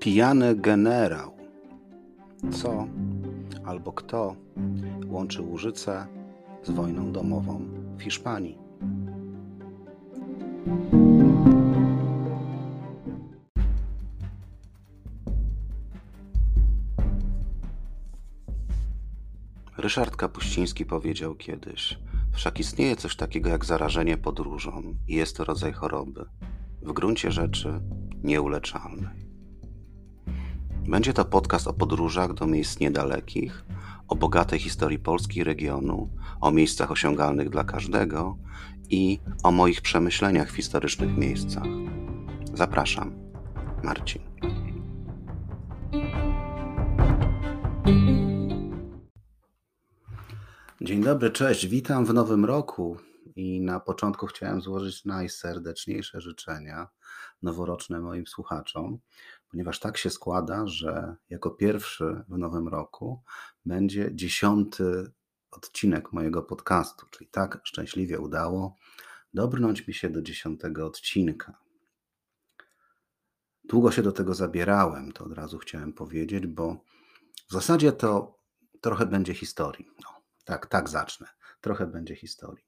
Pijany generał. Co albo kto łączy Łużyce z wojną domową w Hiszpanii? Ryszard Kapuściński powiedział kiedyś: Wszak istnieje coś takiego jak zarażenie podróżą i jest to rodzaj choroby, w gruncie rzeczy nieuleczalnej. Będzie to podcast o podróżach do miejsc niedalekich, o bogatej historii Polski regionu, o miejscach osiągalnych dla każdego i o moich przemyśleniach w historycznych miejscach. Zapraszam, Marcin. Dzień dobry, cześć, witam w nowym roku i na początku chciałem złożyć najserdeczniejsze życzenia noworoczne moim słuchaczom, ponieważ tak się składa, że jako pierwszy w nowym roku będzie dziesiąty odcinek mojego podcastu, czyli tak szczęśliwie udało dobrnąć mi się do dziesiątego odcinka. Długo się do tego zabierałem, to od razu chciałem powiedzieć, bo w zasadzie to trochę będzie historii. No, tak, tak zacznę. Trochę będzie historii.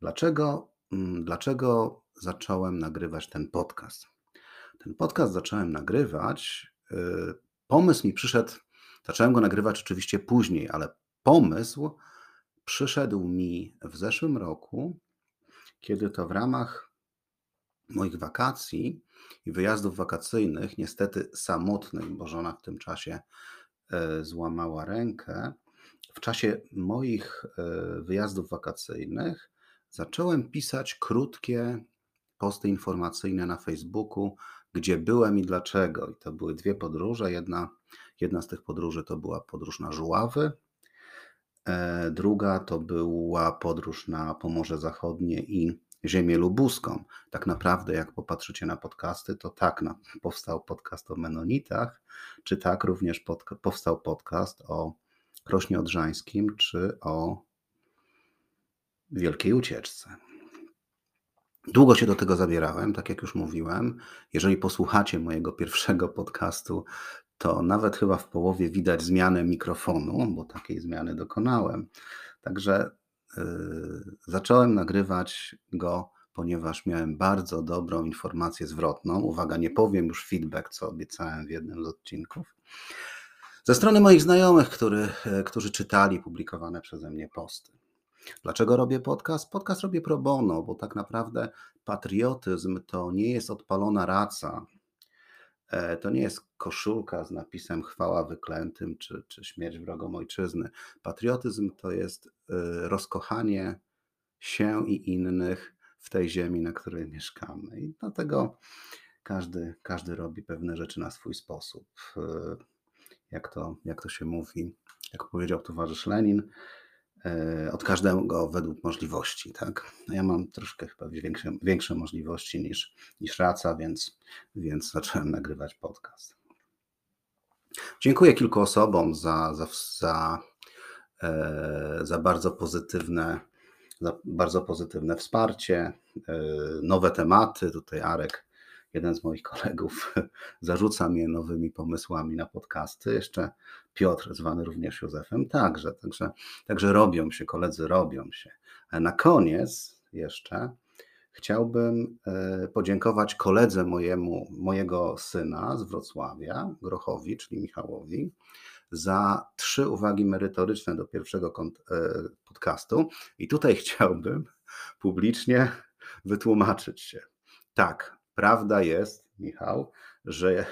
Dlaczego, mm, dlaczego zacząłem nagrywać ten podcast? Ten podcast zacząłem nagrywać. Y, pomysł mi przyszedł, zacząłem go nagrywać oczywiście później, ale pomysł przyszedł mi w zeszłym roku, kiedy to w ramach moich wakacji i wyjazdów wakacyjnych, niestety samotnych, bo żona w tym czasie e, złamała rękę, w czasie moich e, wyjazdów wakacyjnych zacząłem pisać krótkie posty informacyjne na Facebooku, gdzie byłem i dlaczego. I to były dwie podróże. Jedna, jedna z tych podróży to była podróż na Żuławy, e, druga to była podróż na Pomorze Zachodnie i ziemię lubuską. Tak naprawdę, jak popatrzycie na podcasty, to tak powstał podcast o Menonitach, czy tak również pod, powstał podcast o Krośnie Odrzańskim, czy o Wielkiej Ucieczce. Długo się do tego zabierałem, tak jak już mówiłem. Jeżeli posłuchacie mojego pierwszego podcastu, to nawet chyba w połowie widać zmianę mikrofonu, bo takiej zmiany dokonałem. Także yy, zacząłem nagrywać go, ponieważ miałem bardzo dobrą informację zwrotną. Uwaga, nie powiem już feedback, co obiecałem w jednym z odcinków. Ze strony moich znajomych, który, którzy czytali publikowane przeze mnie posty. Dlaczego robię podcast? Podcast robię pro bono, bo tak naprawdę patriotyzm to nie jest odpalona raca. E, to nie jest koszulka z napisem chwała wyklętym czy, czy śmierć wrogom ojczyzny. Patriotyzm to jest e, rozkochanie się i innych w tej ziemi, na której mieszkamy. I dlatego każdy, każdy robi pewne rzeczy na swój sposób. E, jak to, jak to się mówi, jak powiedział towarzysz Lenin, od każdego według możliwości. Tak? No ja mam troszkę chyba większe, większe możliwości niż, niż Raca, więc, więc zacząłem nagrywać podcast. Dziękuję kilku osobom za, za, za, e, za bardzo pozytywne za bardzo pozytywne wsparcie, e, nowe tematy. Tutaj Arek jeden z moich kolegów zarzuca mnie nowymi pomysłami na podcasty. Jeszcze Piotr, zwany również Józefem, także. Także, także robią się, koledzy robią się. Na koniec jeszcze chciałbym e, podziękować koledze mojemu, mojego syna z Wrocławia, Grochowi, czyli Michałowi, za trzy uwagi merytoryczne do pierwszego e, podcastu. I tutaj chciałbym publicznie wytłumaczyć się. Tak, Prawda jest, Michał, że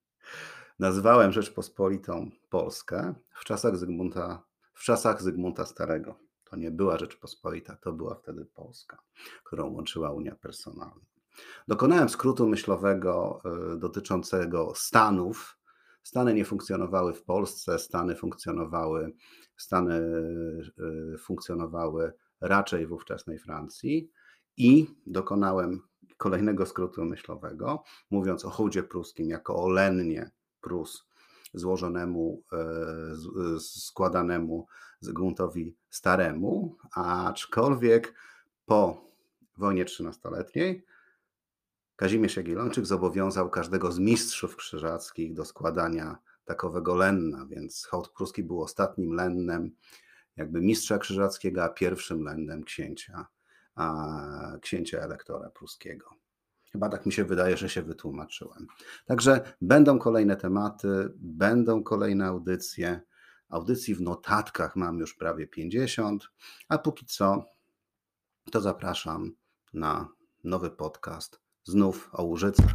nazwałem Rzeczpospolitą Polskę w czasach Zygmunta, w czasach Zygmunta Starego. To nie była Rzeczpospolita, to była wtedy Polska, którą łączyła Unia Personalna. Dokonałem skrótu myślowego y, dotyczącego Stanów. Stany nie funkcjonowały w Polsce, Stany funkcjonowały, Stany y, funkcjonowały raczej w ówczesnej Francji i dokonałem kolejnego skrótu myślowego, mówiąc o hołdzie pruskim jako o lennie Prus złożonemu, e, składanemu Zygmuntowi Staremu, aczkolwiek po wojnie trzynastoletniej Kazimierz Jagiellończyk zobowiązał każdego z mistrzów krzyżackich do składania takowego lenna, więc hołd pruski był ostatnim lennem jakby mistrza krzyżackiego, a pierwszym lennem księcia, księcia elektora pruskiego. Chyba tak mi się wydaje, że się wytłumaczyłem. Także będą kolejne tematy, będą kolejne audycje. Audycji w notatkach mam już prawie 50, a póki co to zapraszam na nowy podcast znów o Łużycach.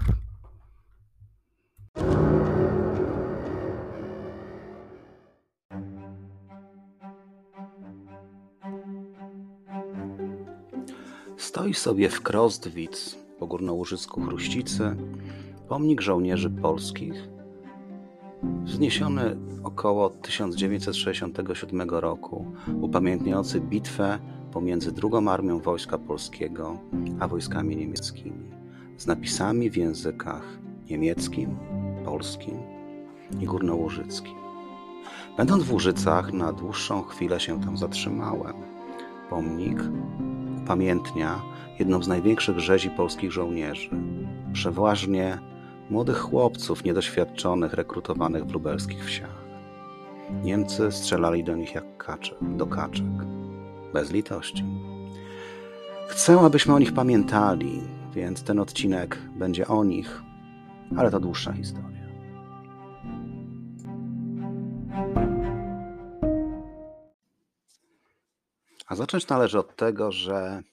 Stoi sobie w Krostwic, po górnołużycku Chruścicy, pomnik żołnierzy polskich, wzniesiony około 1967 roku, upamiętniający bitwę pomiędzy II Armią Wojska Polskiego a wojskami niemieckimi, z napisami w językach niemieckim, polskim i górnołużyckim. Będąc w Łużycach, na dłuższą chwilę się tam zatrzymałem. Pomnik upamiętnia jedną z największych rzezi polskich żołnierzy, przeważnie młodych chłopców niedoświadczonych, rekrutowanych w lubelskich wsiach. Niemcy strzelali do nich jak kacze, do kaczek, bez litości. Chcę, abyśmy o nich pamiętali, więc ten odcinek będzie o nich, ale to dłuższa historia. A zacząć należy od tego, że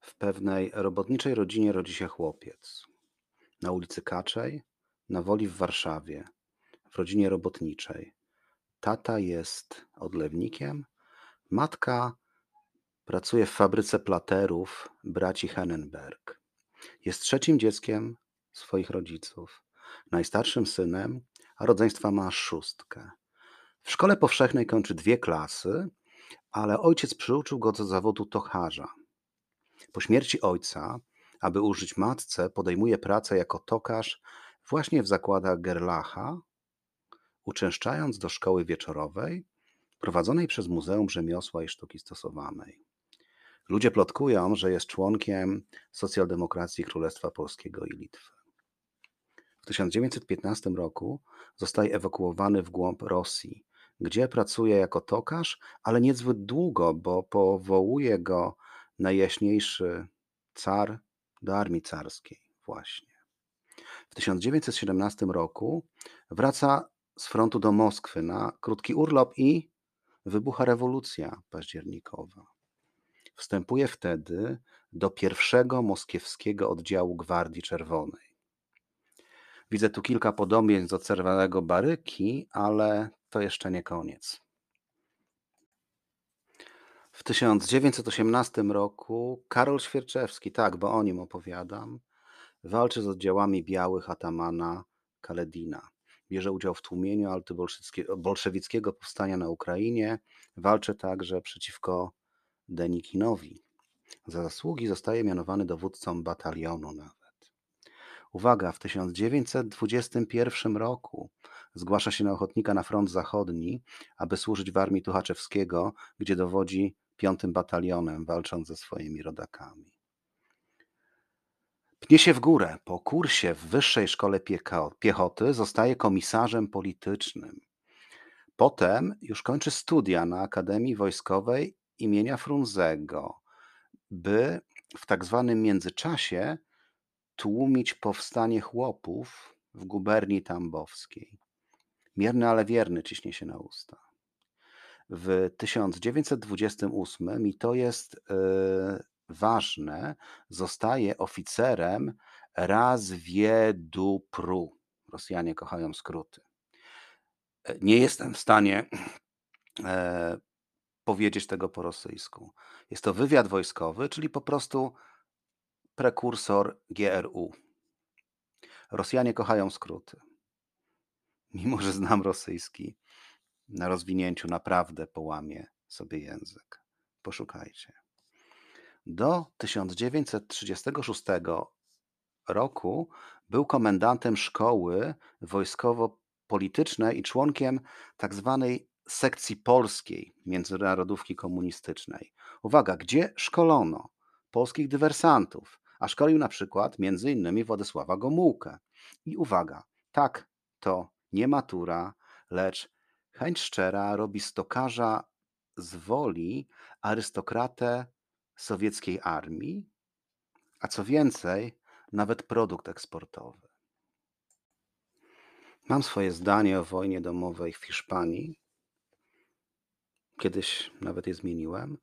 w pewnej robotniczej rodzinie rodzi się chłopiec. Na ulicy Kaczej, na Woli w Warszawie, w rodzinie robotniczej. Tata jest odlewnikiem, matka pracuje w fabryce platerów braci Hennenberg. Jest trzecim dzieckiem swoich rodziców, najstarszym synem, a rodzeństwa ma szóstkę. W szkole powszechnej kończy dwie klasy, ale ojciec przyuczył go do zawodu tocharza. Po śmierci ojca, aby użyć matce, podejmuje pracę jako tokarz właśnie w zakładach Gerlacha, uczęszczając do szkoły wieczorowej prowadzonej przez Muzeum Rzemiosła i Sztuki Stosowanej. Ludzie plotkują, że jest członkiem socjaldemokracji Królestwa Polskiego i Litwy. W 1915 roku zostaje ewakuowany w głąb Rosji, gdzie pracuje jako tokarz, ale niezbyt długo, bo powołuje go najjaśniejszy car do armii carskiej właśnie. W 1917 roku wraca z frontu do Moskwy na krótki urlop i wybucha rewolucja październikowa. Wstępuje wtedy do pierwszego moskiewskiego oddziału Gwardii Czerwonej. Widzę tu kilka podobieństw do czerwonego baryki, ale to jeszcze nie koniec. W 1918 roku Karol Świerczewski, tak, bo o nim opowiadam, walczy z oddziałami białych atamana Kaledina. Bierze udział w tłumieniu bolszewickiego powstania na Ukrainie. Walczy także przeciwko Denikinowi. Za zasługi zostaje mianowany dowódcą batalionu nawet. Uwaga, w 1921 roku zgłasza się na ochotnika na front zachodni, aby służyć w armii Tuchaczewskiego, gdzie dowodzi piątym batalionem, walcząc ze swoimi rodakami. Pnie się w górę. Po kursie w Wyższej Szkole Piechoty zostaje komisarzem politycznym. Potem już kończy studia na Akademii Wojskowej imienia Frunzego, by w tak zwanym międzyczasie tłumić powstanie chłopów w guberni tambowskiej. Mierny, ale wierny ciśnie się na usta. W 1928, i to jest yy, ważne, zostaje oficerem Razwiedupru. Rosjanie kochają skróty. E, nie jestem w stanie e, powiedzieć tego po rosyjsku. Jest to wywiad wojskowy, czyli po prostu prekursor GRU. Rosjanie kochają skróty. Mimo, że znam rosyjski, na rozwinięciu naprawdę połamie sobie język. Poszukajcie. Do 1936 roku był komendantem szkoły wojskowo-politycznej i członkiem tzw. Tak sekcji polskiej międzynarodówki komunistycznej. Uwaga, gdzie szkolono polskich dywersantów, a szkolił na przykład między innymi Władysława Gomułkę. I uwaga, tak, to nie matura, lecz chęć szczera robi stokarza z woli arystokratę sowieckiej armii, a co więcej, nawet produkt eksportowy. Mam swoje zdanie o wojnie domowej w Hiszpanii. Kiedyś nawet je zmieniłem.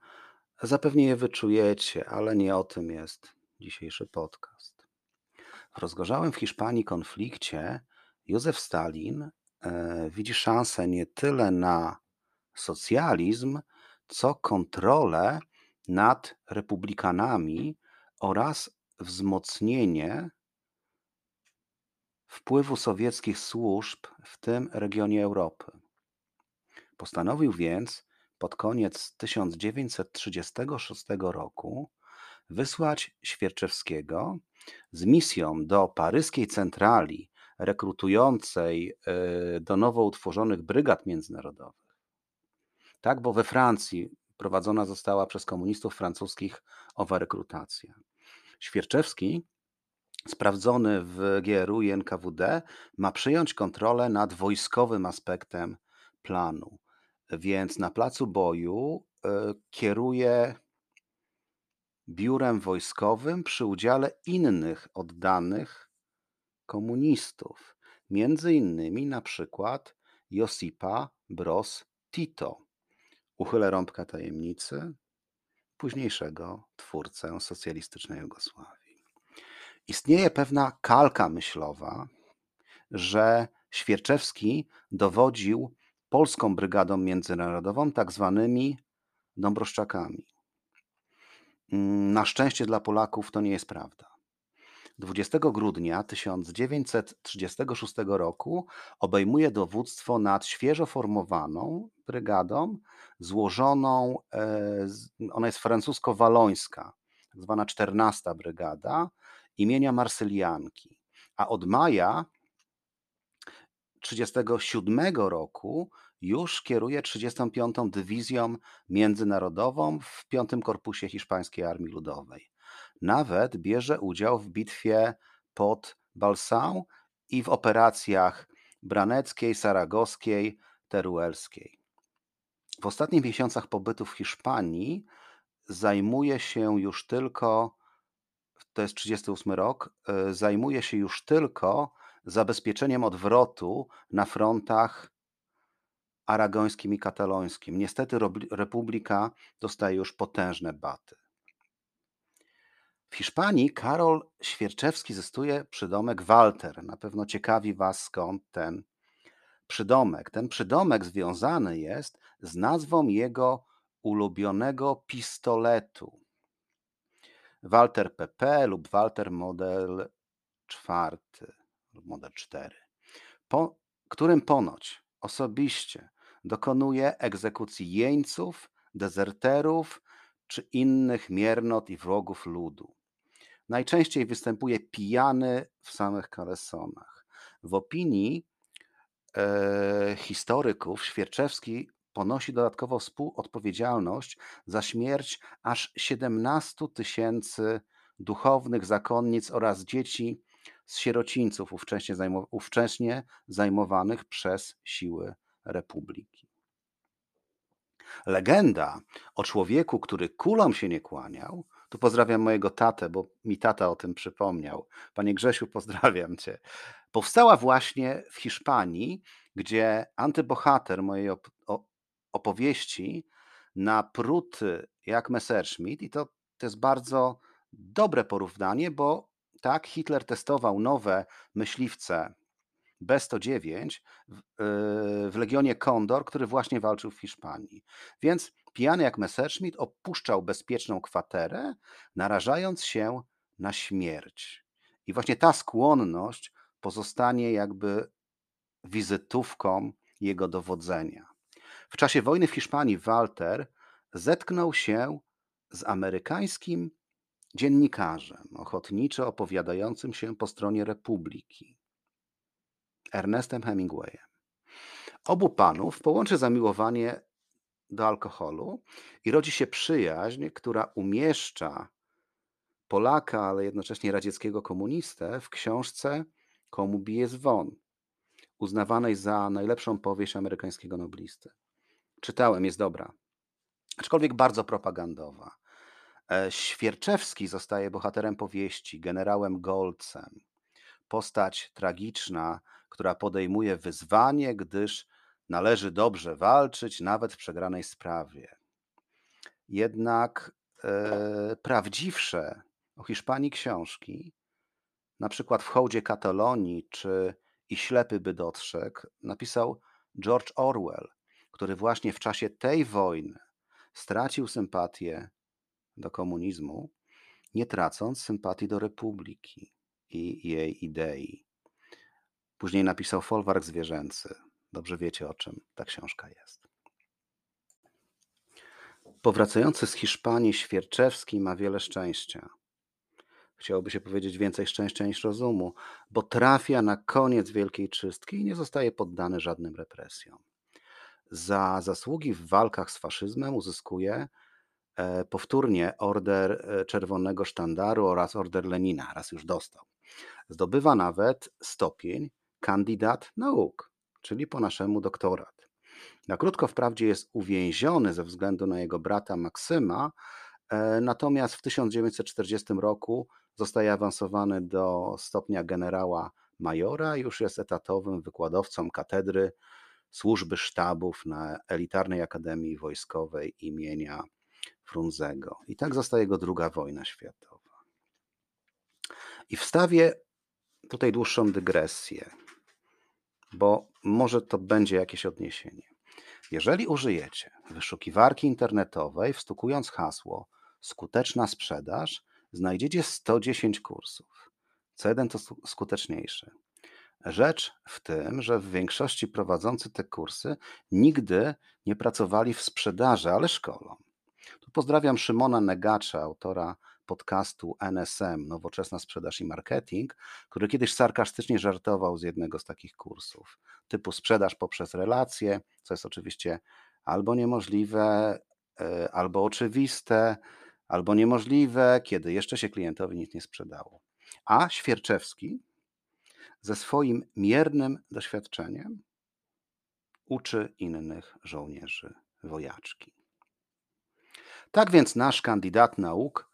Zapewne je wyczujecie, ale nie o tym jest dzisiejszy podcast. W rozgorzałym w Hiszpanii konflikcie Józef Stalin e, widzi szansę nie tyle na socjalizm, co kontrolę nad republikanami oraz wzmocnienie wpływu sowieckich służb w tym regionie Europy. Postanowił więc pod koniec 1936 roku wysłać Świerczewskiego z misją do paryskiej centrali rekrutującej e, do nowo utworzonych brygad międzynarodowych. Tak, bo we Francji prowadzona została przez komunistów francuskich owa rekrutacja. Świerczewski, sprawdzony w GRU i NKWD, ma przyjąć kontrolę nad wojskowym aspektem planu. Więc na placu boju e, kieruje biurem wojskowym przy udziale innych oddanych komunistów, między innymi na przykład Josipa Broz Tito. Uchylę rąbka tajemnicy, późniejszego twórcę socjalistycznej Jugosławii. Istnieje pewna kalka myślowa, że Świerczewski dowodził polską brygadą międzynarodową, tak zwanymi Dąbroszczakami. Mm, na szczęście dla Polaków to nie jest prawda. 20 grudnia 1936 roku obejmuje dowództwo nad świeżo formowaną brygadą, złożoną, e, ona jest francusko-walońska, tak zwana 14 brygada imienia Marsylianki. A od maja 1937 roku już kieruje 35. Dywizją Międzynarodową w 5 Korpusie Hiszpańskiej Armii Ludowej. Nawet bierze udział w bitwie pod Balsão i w operacjach braneckiej, saragowskiej, teruelskiej. W ostatnich miesiącach pobytu w Hiszpanii zajmuje się już tylko, to jest 38 rok, e, zajmuje się już tylko zabezpieczeniem odwrotu na frontach aragońskim i katalońskim. Niestety Republika dostaje już potężne baty. W Hiszpanii Karol Świerczewski zystuje przydomek Walter. Na pewno ciekawi Was skąd ten przydomek. Ten przydomek związany jest z nazwą jego ulubionego pistoletu. Walter PP lub Walter model czwarty lub model 4, po którym ponoć osobiście dokonuje egzekucji jeńców, dezerterów czy innych miernot i wrogów ludu. Najczęściej występuje pijany w samych kalesonach. W opinii e, historyków Świerczewski ponosi dodatkowo współodpowiedzialność za śmierć aż 17 tysięcy duchownych zakonnic oraz dzieci z sierocińców ówcześnie, ówcześnie zajmowanych przez siły republiki. Legenda o człowieku, który kulom się nie kłaniał, tu pozdrawiam mojego tatę, bo mi tata o tym przypomniał. Panie Grzesiu, pozdrawiam cię. Powstała właśnie w Hiszpanii, gdzie antybohater mojej op opowieści na pruty jak Messerschmitt, i to, to jest bardzo dobre porównanie, bo tak Hitler testował nowe myśliwce B-109 w, yy, w Legionie Kondor, który właśnie walczył w Hiszpanii. Więc pijany jak Messerschmitt opuszczał bezpieczną kwaterę, narażając się na śmierć. I właśnie ta skłonność pozostanie jakby wizytówką jego dowodzenia. W czasie wojny w Hiszpanii Walter zetknął się z amerykańskim dziennikarzem ochotniczo opowiadającym się po stronie Republiki, Ernestem Hemingwayem. Obu panów połączy zamiłowanie do alkoholu i rodzi się przyjaźń, która umieszcza Polaka, ale jednocześnie radzieckiego komunistę w książce Komu bije zwon, uznawanej za najlepszą powieść amerykańskiego noblisty. Czytałem, jest dobra, aczkolwiek bardzo propagandowa. E, Świerczewski zostaje bohaterem powieści, generałem Golcem. Postać tragiczna, która podejmuje wyzwanie, gdyż należy dobrze walczyć, nawet w przegranej sprawie. Jednak e, prawdziwsze o Hiszpanii książki, na przykład w hołdzie Katalonii czy I ślepy by dostrzegł, napisał George Orwell, który właśnie w czasie tej wojny stracił sympatię do komunizmu, nie tracąc sympatii do republiki i jej idei. Później napisał Folwark Zwierzęcy. Dobrze wiecie, o czym ta książka jest. Powracający z Hiszpanii Świerczewski ma wiele szczęścia. Chciałoby się powiedzieć więcej szczęścia niż rozumu, bo trafia na koniec wielkiej czystki i nie zostaje poddany żadnym represjom. Za zasługi w walkach z faszyzmem uzyskuje e, powtórnie Order e, Czerwonego Sztandaru oraz Order Lenina, raz już dostał. Zdobywa nawet stopień kandydat nauk, czyli po naszemu doktorat. Na krótko wprawdzie jest uwięziony ze względu na jego brata Maksyma, e, natomiast w 1940 roku zostaje awansowany do stopnia generała majora, już jest etatowym wykładowcą katedry służby sztabów na elitarnej Akademii Wojskowej imienia Frunzego. I tak zostaje go druga wojna światowa. I wstawię tutaj dłuższą dygresję, bo może to będzie jakieś odniesienie. Jeżeli użyjecie wyszukiwarki internetowej, wstukując hasło skuteczna sprzedaż, znajdziecie 110 kursów. Co jeden to skuteczniejszy. Rzecz w tym, że w większości prowadzący te kursy nigdy nie pracowali w sprzedaży, ale szkolą. Tu pozdrawiam Szymona Negacza, autora podcastu NSM, Nowoczesna Sprzedaż i Marketing, który kiedyś sarkastycznie żartował z jednego z takich kursów, typu sprzedaż poprzez relacje, co jest oczywiście albo niemożliwe, e, albo oczywiste, albo niemożliwe, kiedy jeszcze się klientowi nic nie sprzedało. A Świerczewski ze swoim miernym doświadczeniem uczy innych żołnierzy wojaczki. Tak więc nasz kandydat nauk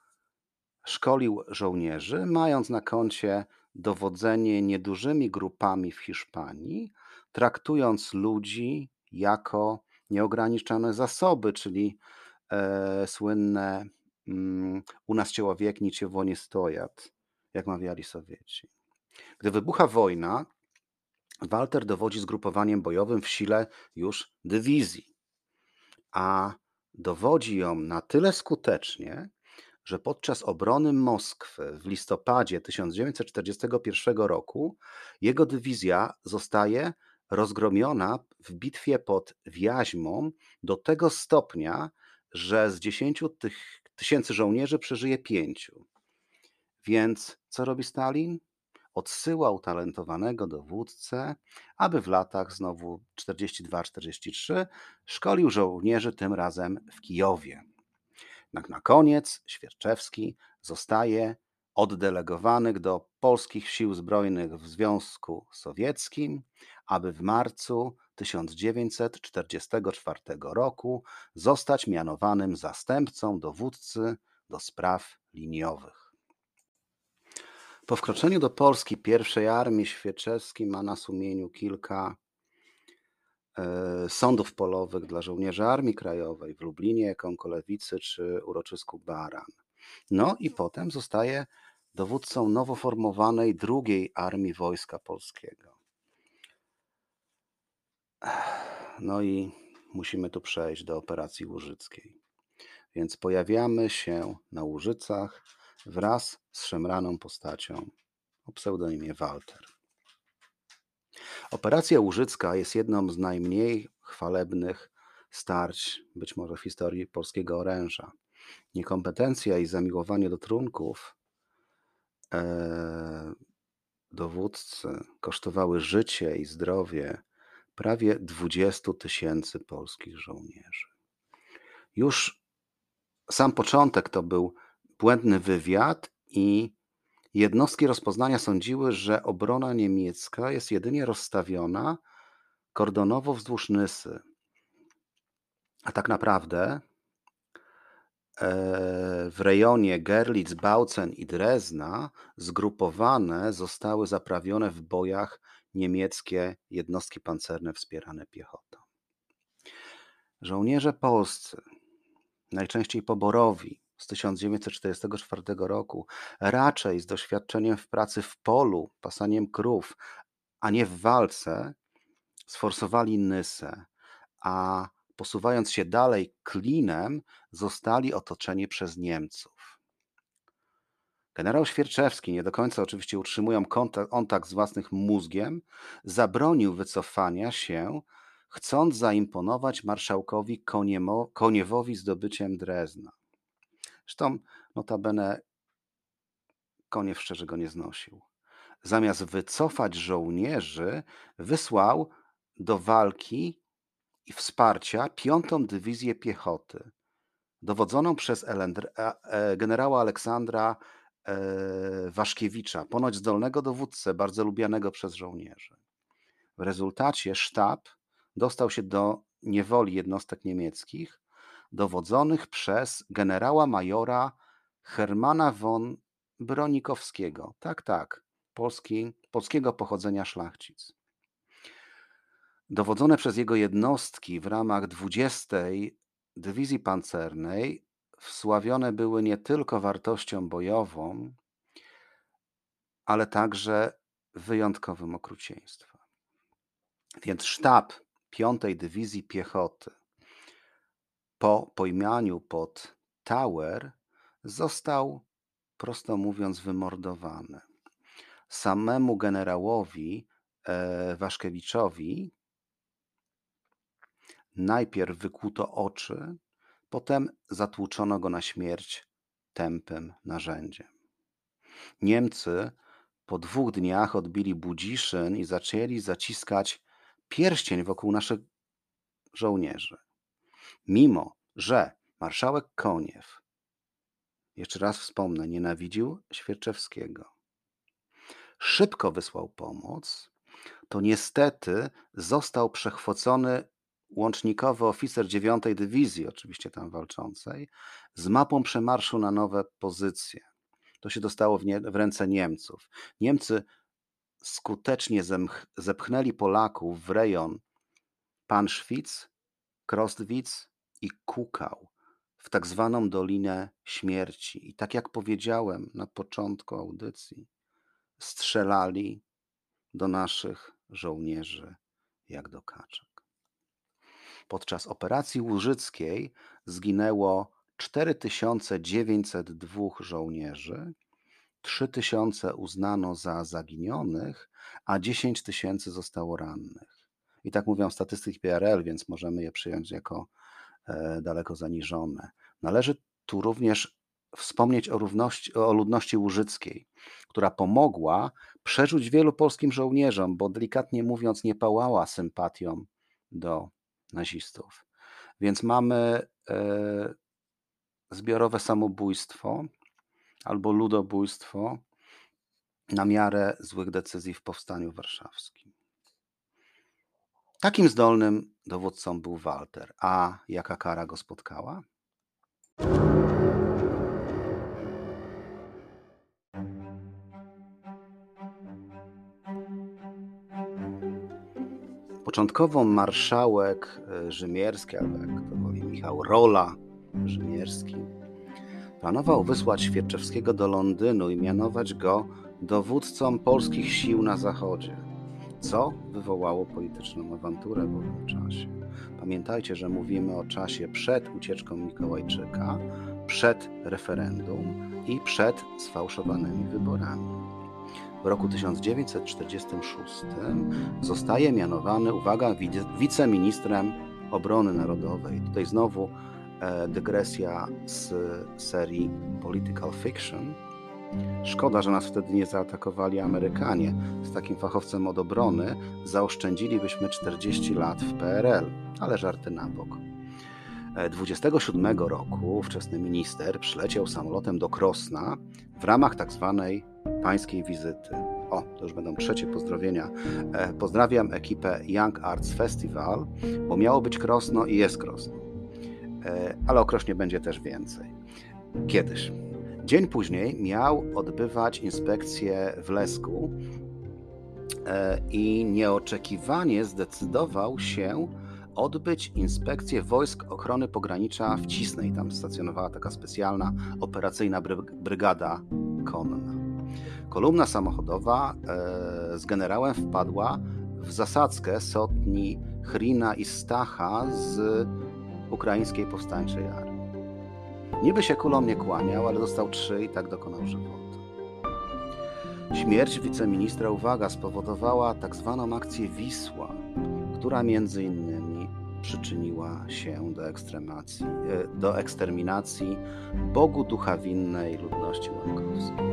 szkolił żołnierzy, mając na koncie dowodzenie niedużymi grupami w Hiszpanii, traktując ludzi jako nieograniczone zasoby, czyli e, słynne mm, u nas człowiek nic się nie stojat, jak mawiali Sowieci. Gdy wybucha wojna, Walter dowodzi zgrupowaniem bojowym w sile już dywizji, a dowodzi ją na tyle skutecznie, że podczas obrony Moskwy w listopadzie 1941 roku jego dywizja zostaje rozgromiona w bitwie pod Wiaźmą do tego stopnia, że z 10 tysięcy żołnierzy przeżyje pięciu. Więc co robi Stalin? Odsyła utalentowanego dowódcę, aby w latach znowu 42-43 szkolił żołnierzy tym razem w Kijowie. Jednak na koniec Świerczewski zostaje oddelegowany do polskich sił zbrojnych w Związku Sowieckim, aby w marcu 1944 roku zostać mianowanym zastępcą dowódcy do spraw liniowych. Po wkroczeniu do Polski pierwszej armii Świerczewski ma na sumieniu kilka sądów polowych dla żołnierzy Armii Krajowej w Lublinie, Kąkolewicy czy uroczysku Baran. No i potem zostaje dowódcą nowo formowanej drugiej Armii Wojska Polskiego. No i musimy tu przejść do operacji łużyckiej. Więc pojawiamy się na Łużycach wraz z szemraną postacią o pseudonimie Walter. Operacja Łużycka jest jedną z najmniej chwalebnych starć, być może w historii polskiego oręża. Niekompetencja i zamiłowanie do trunków e, dowódcy kosztowały życie i zdrowie prawie 20 tysięcy polskich żołnierzy. Już sam początek to był błędny wywiad i jednostki rozpoznania sądziły, że obrona niemiecka jest jedynie rozstawiona kordonowo wzdłuż Nysy. A tak naprawdę e, w rejonie Gerlitz, Bautzen i Drezna zgrupowane zostały zaprawione w bojach niemieckie jednostki pancerne wspierane piechotą. Żołnierze polscy, najczęściej poborowi z 1944 roku, raczej z doświadczeniem w pracy w polu, pasaniem krów, a nie w walce, sforsowali Nysę, a posuwając się dalej klinem, zostali otoczeni przez Niemców. Generał Świerczewski, nie do końca oczywiście utrzymując kontakt, kontakt z własnym mózgiem, zabronił wycofania się, chcąc zaimponować marszałkowi Koniemo, Koniewowi zdobyciem Drezna. Zresztą notabene Koniew szczerze go nie znosił. Zamiast wycofać żołnierzy, wysłał do walki i wsparcia piątą dywizję piechoty, dowodzoną przez e, generała Aleksandra e, Waszkiewicza, ponoć zdolnego dowódcę, bardzo lubianego przez żołnierzy. W rezultacie sztab dostał się do niewoli jednostek niemieckich, dowodzonych przez generała majora Hermana von Bronikowskiego. Tak, tak, polski, polskiego pochodzenia szlachcic. Dowodzone przez jego jednostki w ramach 20 Dywizji Pancernej wsławione były nie tylko wartością bojową, ale także wyjątkowym okrucieństwem. Więc sztab 5 Dywizji Piechoty po pojmaniu pod Tower został, prosto mówiąc, wymordowany. Samemu generałowi e, Waszkiewiczowi Najpierw wykłuto oczy, potem zatłuczono go na śmierć tępym narzędziem. Niemcy po dwóch dniach odbili Budziszyn i zaczęli zaciskać pierścień wokół naszych żołnierzy. Mimo, że marszałek Koniew, jeszcze raz wspomnę, nienawidził Świerczewskiego, szybko wysłał pomoc, to niestety został przechwocony łącznikowy oficer 9 Dywizji, oczywiście tam walczącej, z mapą przemarszu na nowe pozycje. To się dostało w, nie, w ręce Niemców. Niemcy skutecznie zemch, zepchnęli Polaków w rejon Panszwic, Krostwic i Kukał, w tak zwaną Dolinę Śmierci. I tak jak powiedziałem na początku audycji, strzelali do naszych żołnierzy jak do kaczek. Podczas operacji łużyckiej zginęło 4902 żołnierzy, 3000 uznano za zaginionych, a 10 tysięcy zostało rannych. I tak mówią statystyki PRL, więc możemy je przyjąć jako daleko zaniżone. Należy tu również wspomnieć o, równości, o ludności łużyckiej, która pomogła przeżyć wielu polskim żołnierzom, bo delikatnie mówiąc, nie pałała sympatią do nazistów. Więc mamy e, zbiorowe samobójstwo albo ludobójstwo na miarę złych decyzji w powstaniu warszawskim. Takim zdolnym dowódcą był Walter. A jaka kara go spotkała? Początkowo marszałek e, Rzymierski, albo jak to mówi Michał Rola Rzymierski, planował wysłać Świerczewskiego do Londynu i mianować go dowódcą polskich sił na zachodzie, co wywołało polityczną awanturę w owym czasie. Pamiętajcie, że mówimy o czasie przed ucieczką Mikołajczyka, przed referendum i przed sfałszowanymi wyborami w roku 1946 zostaje mianowany, uwaga, wiceministrem obrony narodowej. Tutaj znowu e, dygresja z serii Political Fiction. Szkoda, że nas wtedy nie zaatakowali Amerykanie. Z takim fachowcem od obrony zaoszczędzilibyśmy 40 lat w PRL, ale żarty na bok. 27 roku wczesny minister przyleciał samolotem do Krosna w ramach tak zwanej pańskiej wizyty. O, to już będą trzecie pozdrowienia. E, pozdrawiam ekipę Young Arts Festival, bo miało być Krosno i jest Krosno. E, ale o Krośnie będzie też więcej. Kiedyś. Dzień później miał odbywać inspekcję w Lesku e, i nieoczekiwanie zdecydował się odbyć inspekcję wojsk ochrony pogranicza w Cisnej. Tam stacjonowała taka specjalna operacyjna brygada konna. Kolumna samochodowa e, z generałem wpadła w zasadzkę sotni Chrina i Stacha z ukraińskiej powstańczej armii. Niby się kulą nie kłaniał, ale dostał trzy i tak dokonał żywotu. Śmierć wiceministra, uwaga, spowodowała tak zwaną akcję Wisła, która między innymi przyczyniła się do, ekstremacji, e, do eksterminacji Bogu ducha winnej ludności łękowskiej.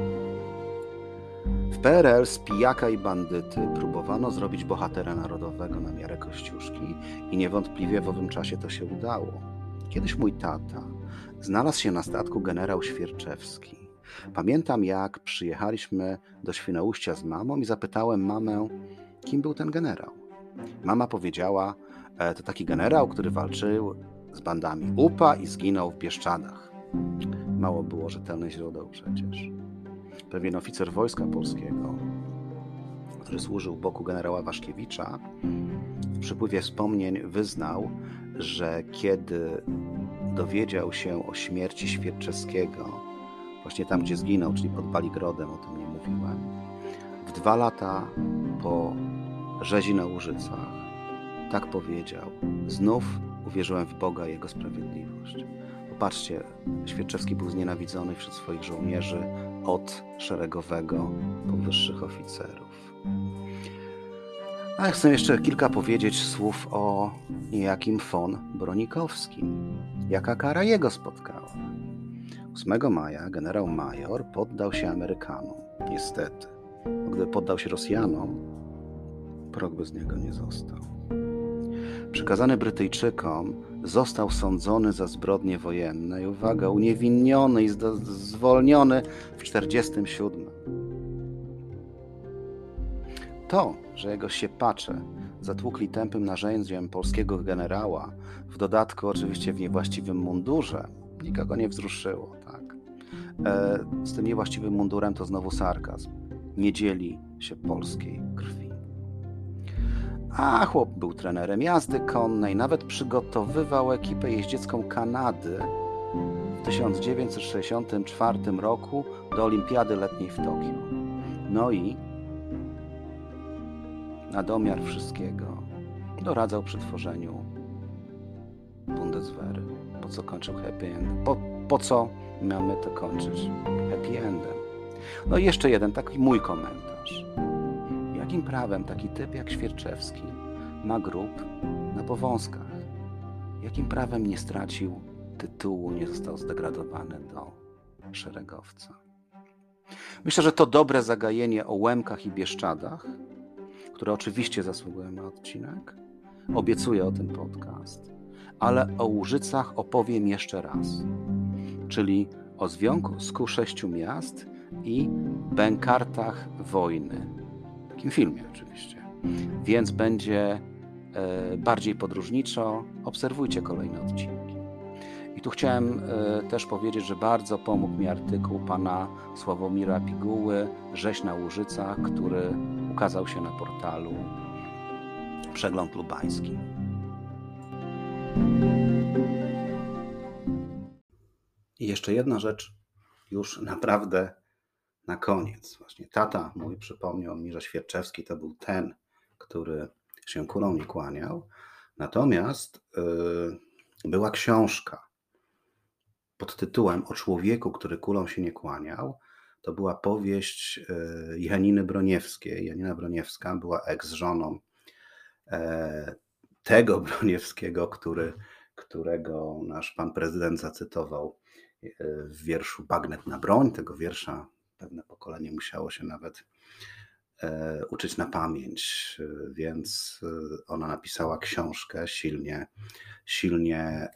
W PRL z pijaka i bandyty próbowano zrobić bohatera narodowego na miarę Kościuszki i niewątpliwie w owym czasie to się udało. Kiedyś mój tata znalazł się na statku generał Świerczewski. Pamiętam, jak przyjechaliśmy do Świnoujścia z mamą i zapytałem mamę, kim był ten generał. Mama powiedziała, e, to taki generał, który walczył z bandami UPA i zginął w Bieszczadach. Mało było rzetelnych źródeł przecież. Pewien oficer wojska polskiego, który służył boku generała Waszkiewicza, w przypływie wspomnień wyznał, że kiedy dowiedział się o śmierci Świerczewskiego, właśnie tam, gdzie zginął, czyli pod Baligrodem, o tym nie mówiłem, w dwa lata po rzezi na Łużycach, tak powiedział, znów uwierzyłem w Boga i Jego sprawiedliwość. Popatrzcie, Świerczewski był znienawidzony wśród swoich żołnierzy od szeregowego po wyższych oficerów. A ja chcę jeszcze kilka powiedzieć słów o niejakim von Bronikowskim. Jaka kara jego spotkała? 8 maja generał major poddał się Amerykanom. Niestety. Gdyby poddał się Rosjanom, prog by z niego nie został. Przekazany Brytyjczykom, został sądzony za zbrodnie wojenne i uwaga, uniewinniony i zwolniony w 1947. To, że jego siepacze zatłukli tępym narzędziem polskiego generała, w dodatku oczywiście w niewłaściwym mundurze, nikogo nie wzruszyło. Tak? E, z tym niewłaściwym mundurem to znowu sarkazm. Nie dzieli się polskiej krwi. A chłop był trenerem jazdy konnej, nawet przygotowywał ekipę jeździecką Kanady w 1964 roku do Olimpiady Letniej w Tokio. No i na domiar wszystkiego doradzał przy tworzeniu Bundeswehry. Po co kończył happy end? Po, po co mamy to kończyć happy endem? No i jeszcze jeden taki mój komentarz. Jakim prawem taki typ jak Świerczewski ma grób na powązkach? Jakim prawem nie stracił tytułu, nie został zdegradowany do szeregowca? Myślę, że to dobre zagajenie o Łemkach i Bieszczadach które oczywiście zasługują na odcinek. Obiecuję o tym podcast, ale o Łużycach opowiem jeszcze raz, czyli o związku sześciu miast i bękartach wojny. W takim filmie oczywiście. Więc będzie e, bardziej podróżniczo. Obserwujcie kolejne odcinki. Tu chciałem e, też powiedzieć, że bardzo pomógł mi artykuł pana Sławomira Piguły Rzeź na Łużycach, który ukazał się na portalu Przegląd Lubański. I jeszcze jedna rzecz, już naprawdę na koniec. Właśnie tata mój przypomniał mi, że Świerczewski to był ten, który się kulą nie kłaniał. Natomiast yy, była książka pod tytułem O człowieku, który kulą się nie kłaniał to była powieść e, Janiny Broniewskiej. Janina Broniewska była ex-żoną e, tego Broniewskiego, który, którego nasz pan prezydent zacytował e, w wierszu Bagnet na broń. Tego wiersza pewne pokolenie musiało się nawet uczyć na pamięć, więc ona napisała książkę silnie, silnie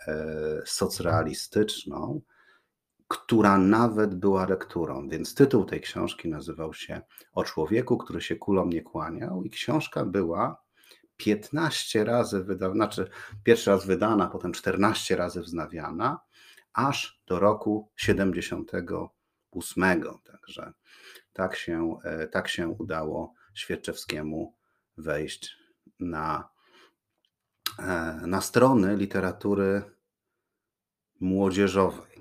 socrealistyczną, która nawet była lekturą. Więc tytuł tej książki nazywał się O człowieku, który się kulą nie kłaniał, i książka była 15 razy wydana, znaczy pierwszy raz wydana, potem 14 razy wznawiana, aż do roku 78. Także tak się, e, tak się udało Świerczewskiemu wejść na, e, na strony literatury młodzieżowej,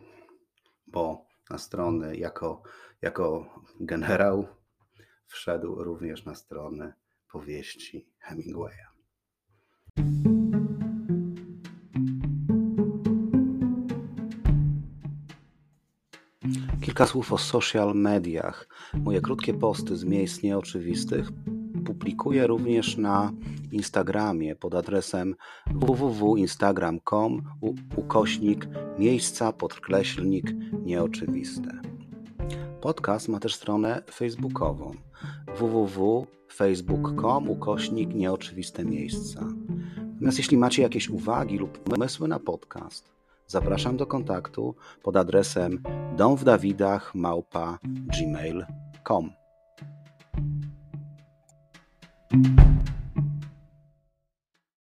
bo na strony jako, jako generał wszedł również na strony powieści Hemingwaya. Kilka słów o social mediach. Moje krótkie posty z miejsc nieoczywistych publikuję również na Instagramie pod adresem www.instagram.com ukośnik miejsca podkreślnik nieoczywiste. Podcast ma też stronę facebookową www.facebook.com ukośnik nieoczywiste miejsca. Natomiast jeśli macie jakieś uwagi lub pomysły na podcast, zapraszam do kontaktu pod adresem domwdawidach.gmail.com